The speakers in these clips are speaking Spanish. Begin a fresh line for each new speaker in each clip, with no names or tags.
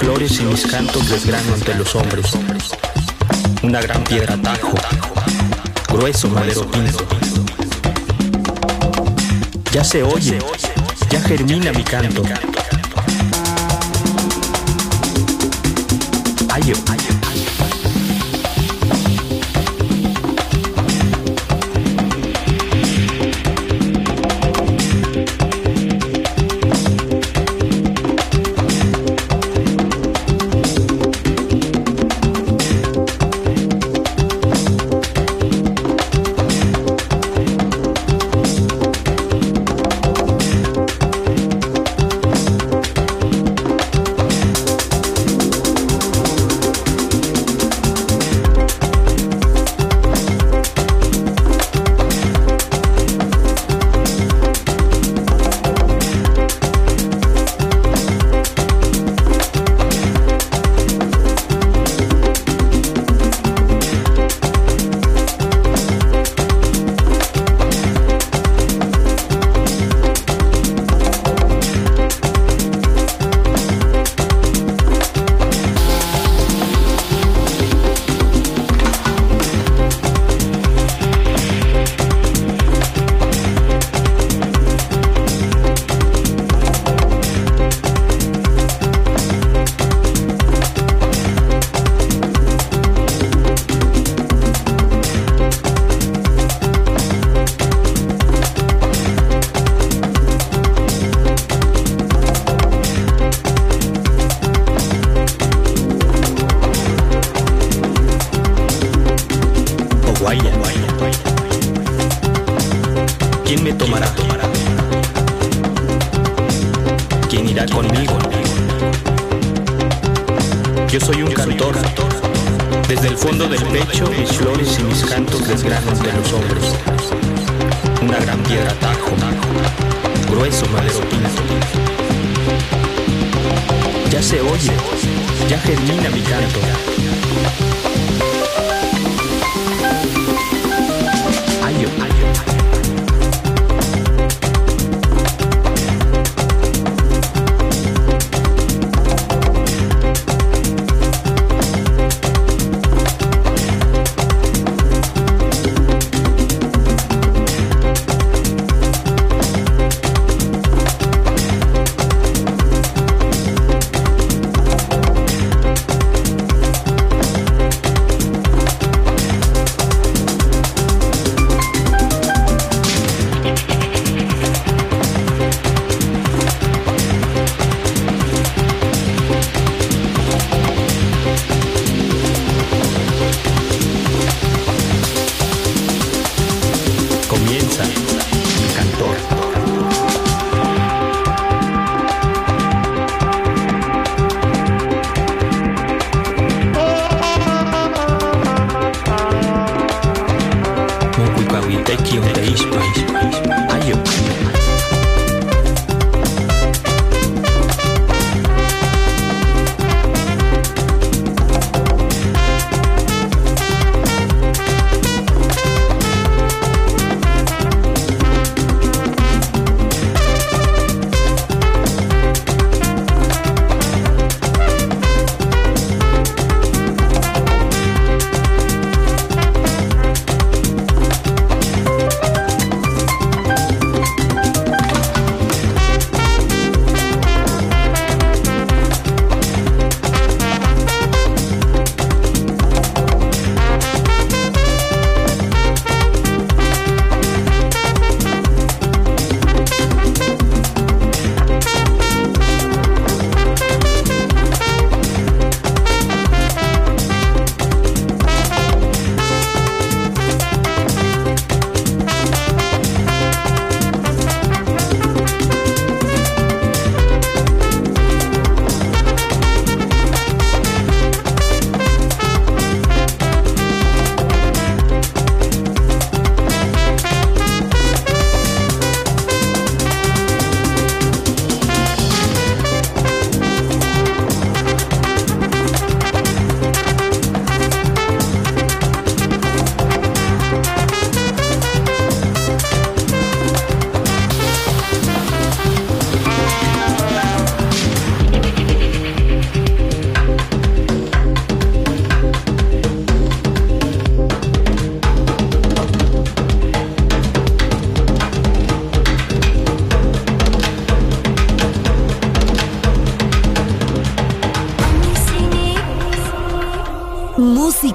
flores y mis cantos desgrano ante los hombres. Una gran piedra tajo, grueso madero pinto. Ya se oye, ya germina mi canto. Ayo.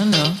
don't know.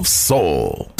Of soul.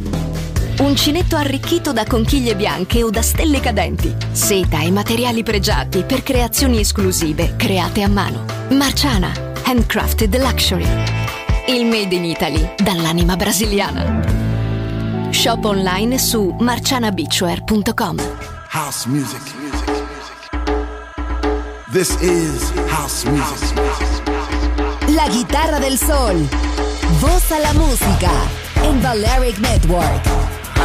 Uncinetto arricchito da conchiglie bianche o da stelle cadenti. Seta e materiali pregiati per creazioni esclusive create a mano. Marciana, handcrafted luxury. Il made in Italy dall'anima brasiliana. Shop online su marcianabeachwear.com.
House music. This is house music.
La guitarra del sol. Voz a la música en Balearic Network.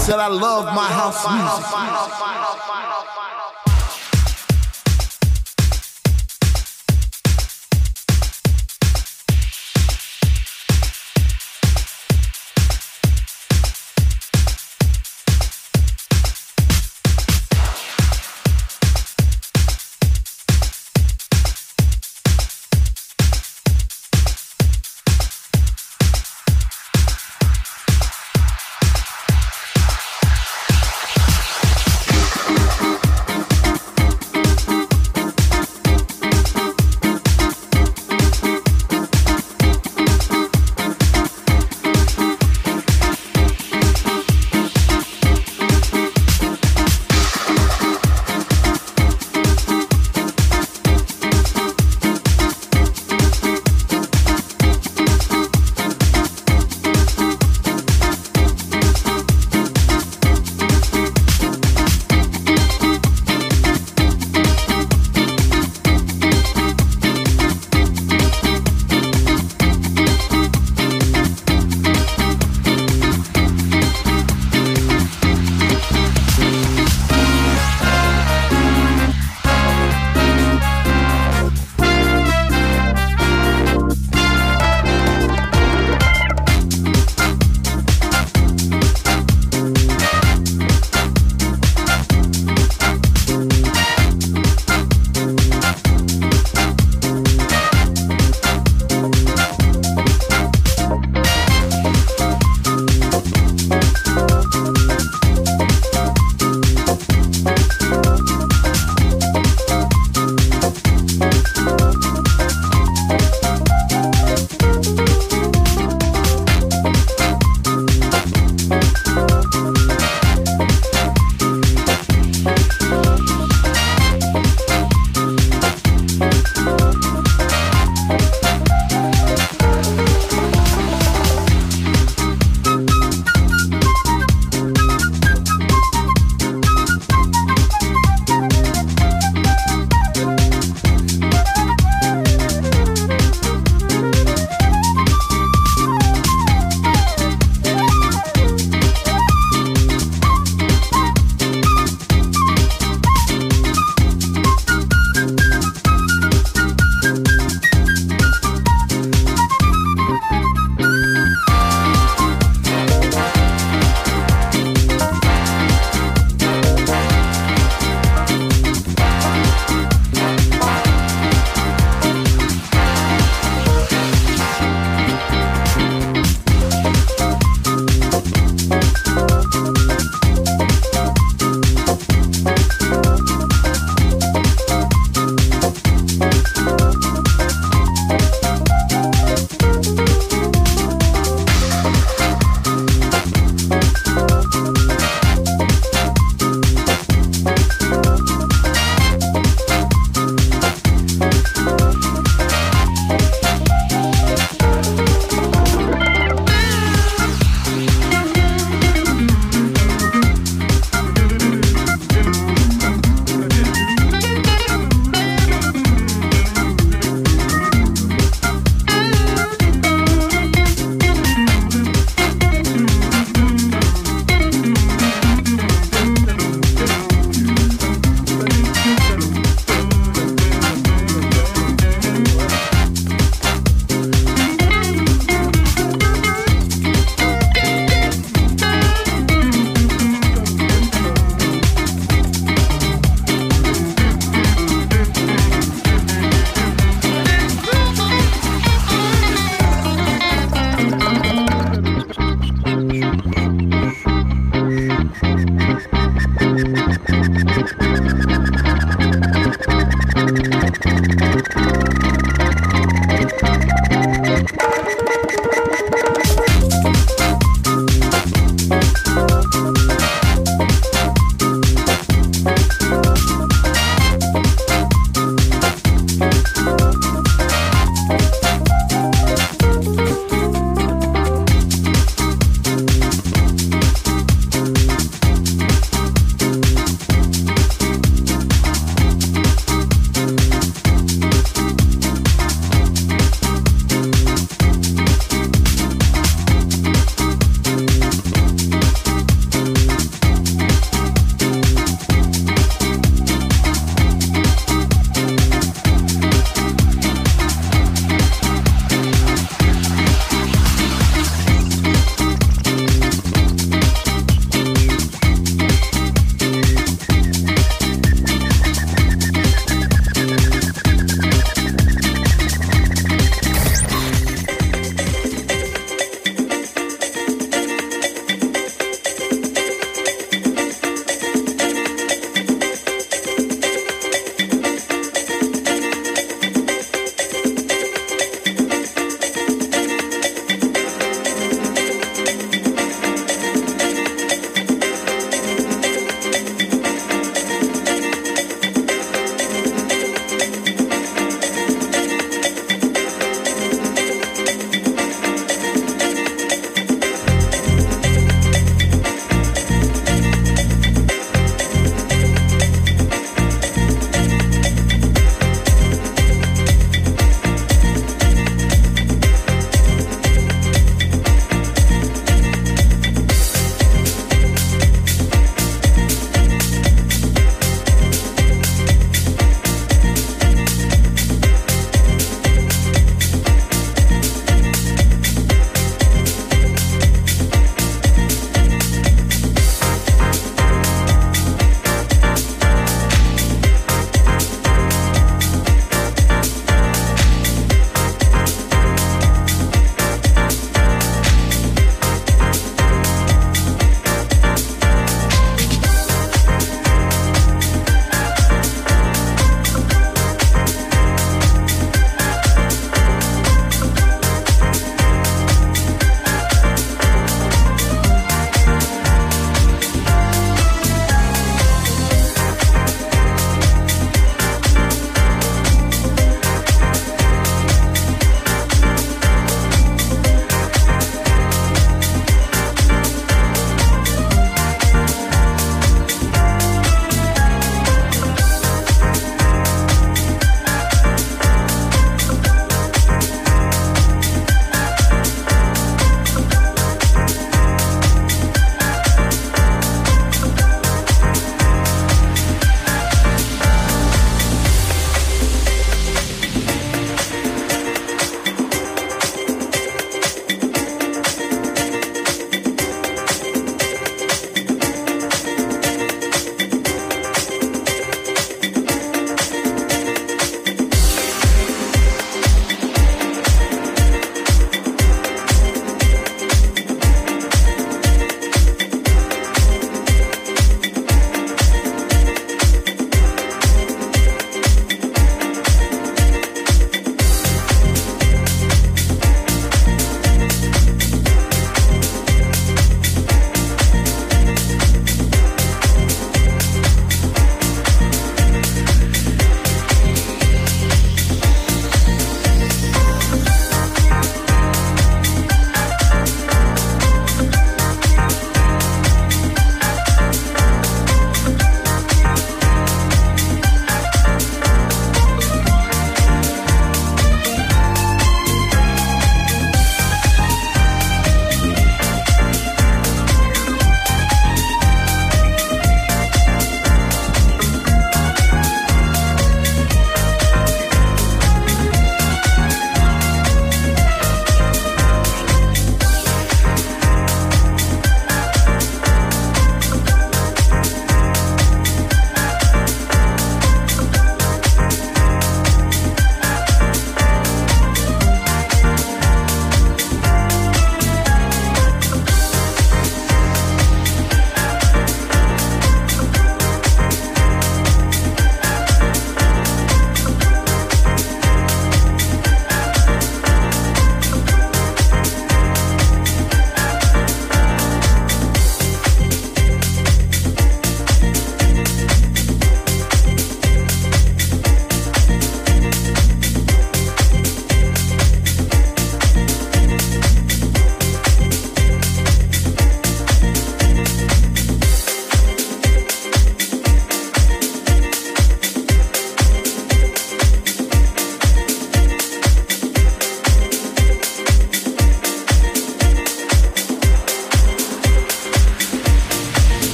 Said I love my house music.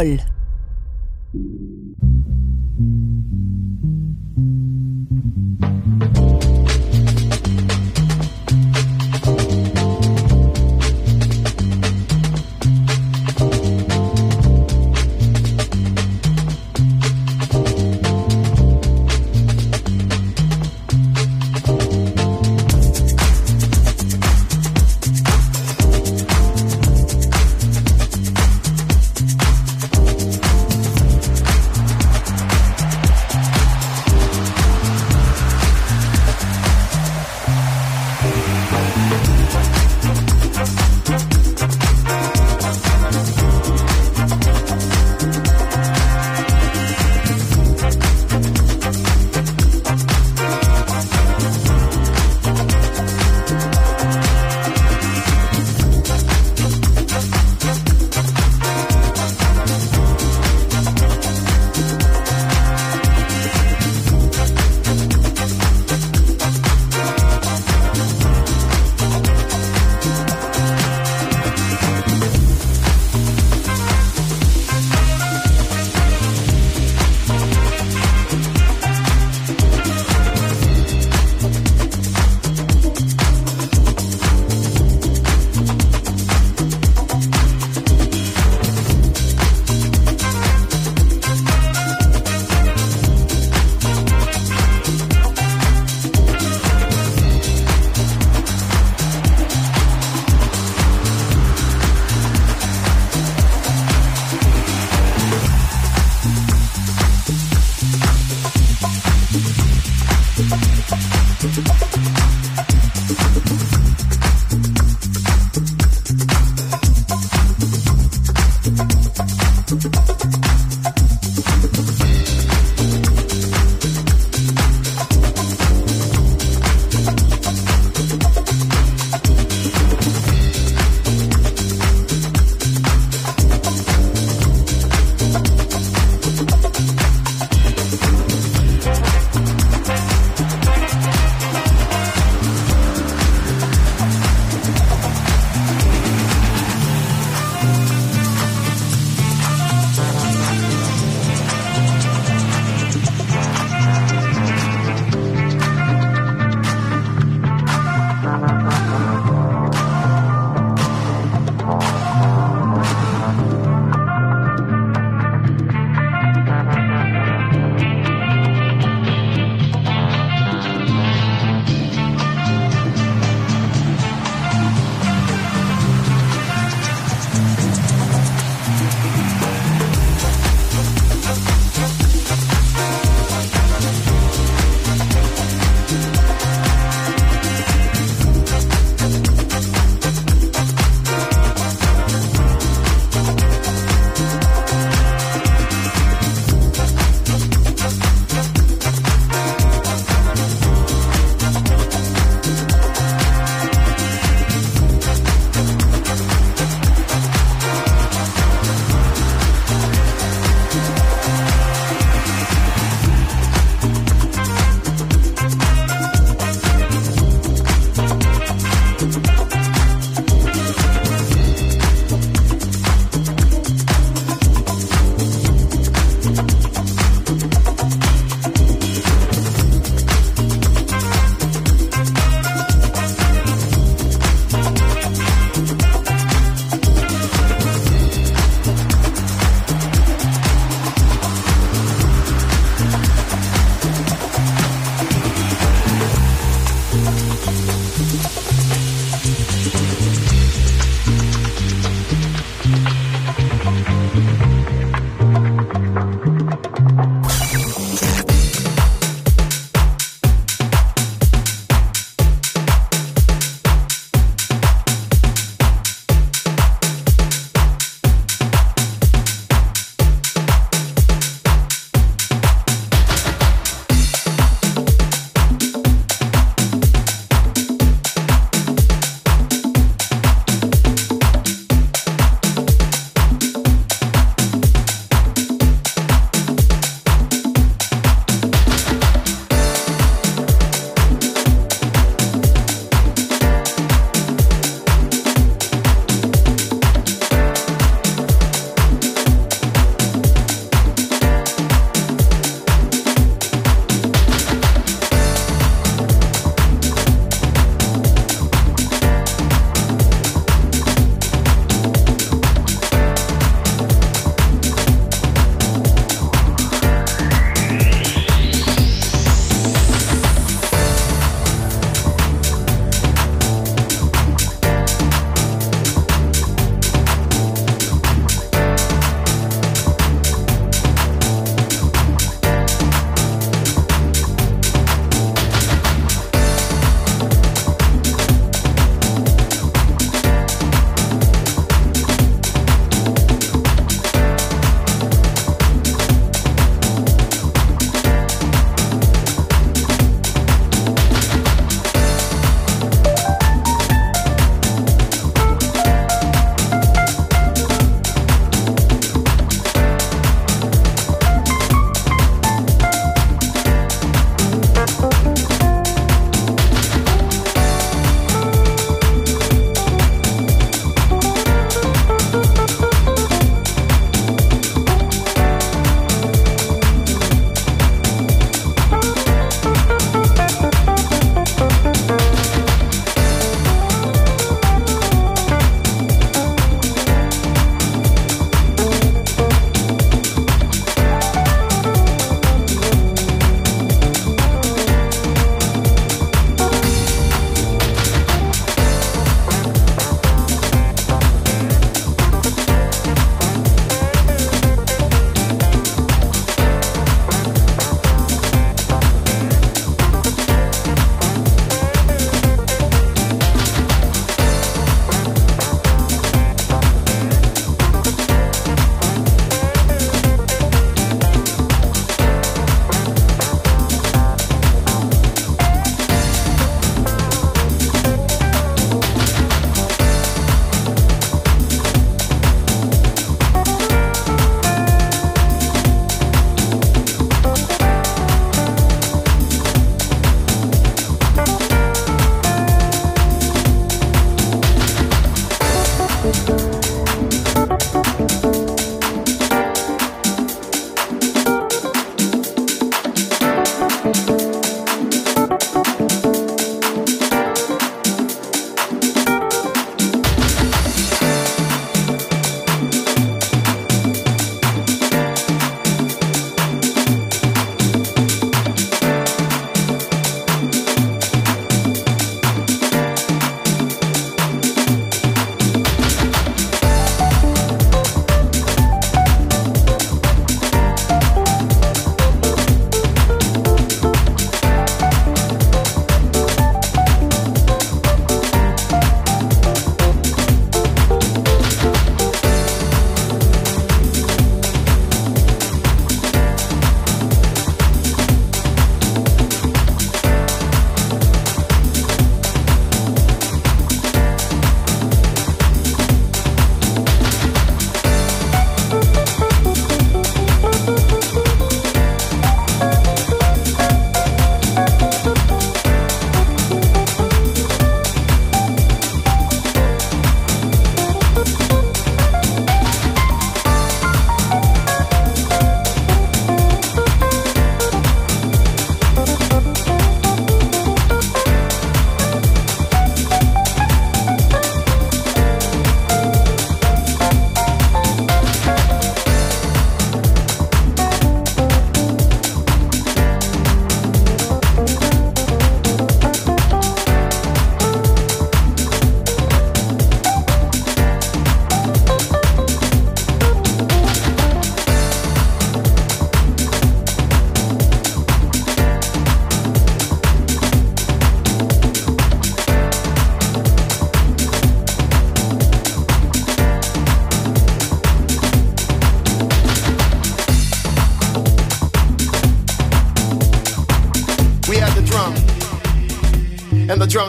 Sol.